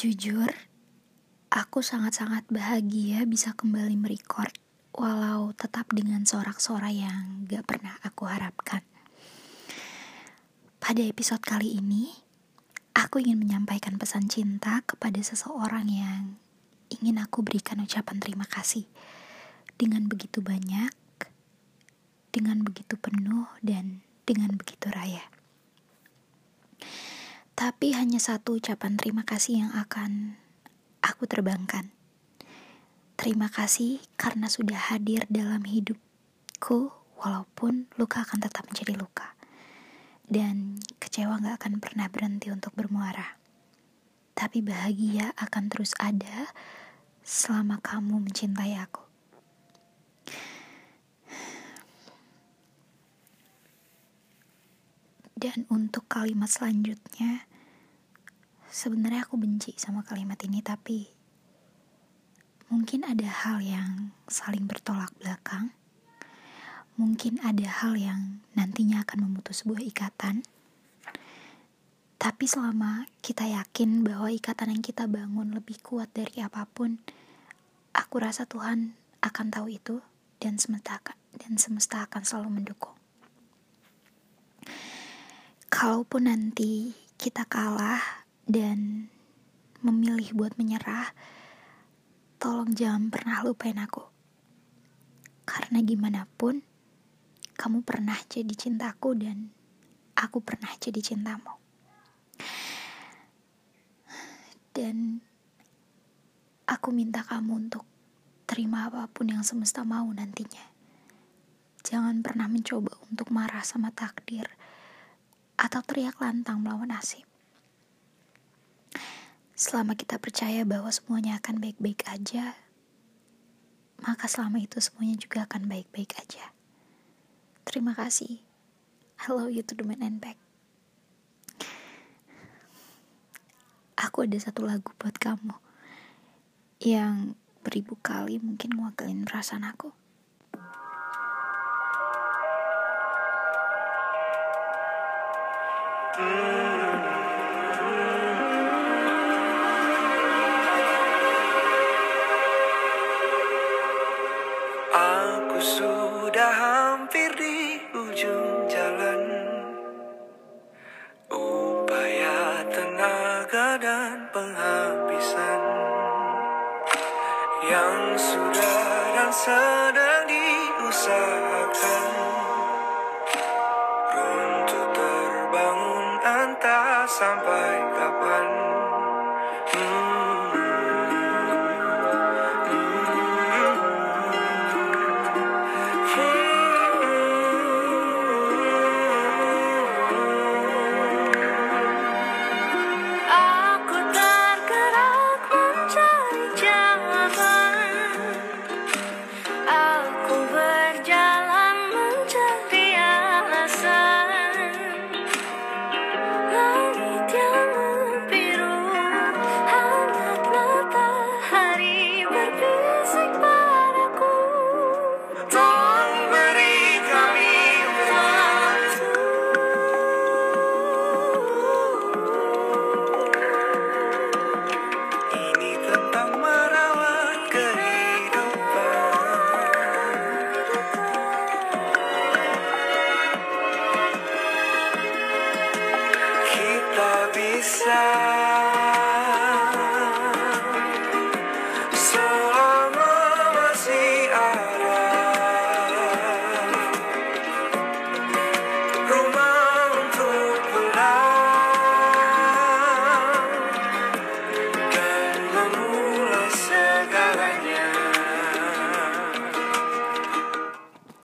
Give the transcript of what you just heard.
Jujur, aku sangat-sangat bahagia bisa kembali merecord walau tetap dengan sorak-sorai yang gak pernah aku harapkan. Pada episode kali ini, aku ingin menyampaikan pesan cinta kepada seseorang yang ingin aku berikan ucapan terima kasih dengan begitu banyak, dengan begitu penuh, dan dengan begitu raya. Tapi hanya satu ucapan terima kasih yang akan aku terbangkan. Terima kasih karena sudah hadir dalam hidupku walaupun luka akan tetap menjadi luka. Dan kecewa gak akan pernah berhenti untuk bermuara. Tapi bahagia akan terus ada selama kamu mencintai aku. Dan untuk kalimat selanjutnya, sebenarnya aku benci sama kalimat ini, tapi mungkin ada hal yang saling bertolak belakang. Mungkin ada hal yang nantinya akan memutus sebuah ikatan. Tapi selama kita yakin bahwa ikatan yang kita bangun lebih kuat dari apa pun, aku rasa Tuhan akan tahu itu dan semesta akan, dan semesta akan selalu mendukung kalaupun nanti kita kalah dan memilih buat menyerah, tolong jangan pernah lupain aku. Karena gimana pun, kamu pernah jadi cintaku dan aku pernah jadi cintamu. Dan aku minta kamu untuk terima apa pun yang semesta mau nantinya. Jangan pernah mencoba untuk marah sama takdir atau teriak lantang melawan nasib. Selama kita percaya bahwa semuanya akan baik-baik aja, maka selama itu semuanya juga akan baik-baik aja. Terima kasih. Hello you to the man and back. Aku ada satu lagu buat kamu yang beribu kali mungkin mewakilin perasaan aku. Aku sudah hampir di ujung jalan. Upaya tenaga dan penghabisan Yang sudah dan sedang bisa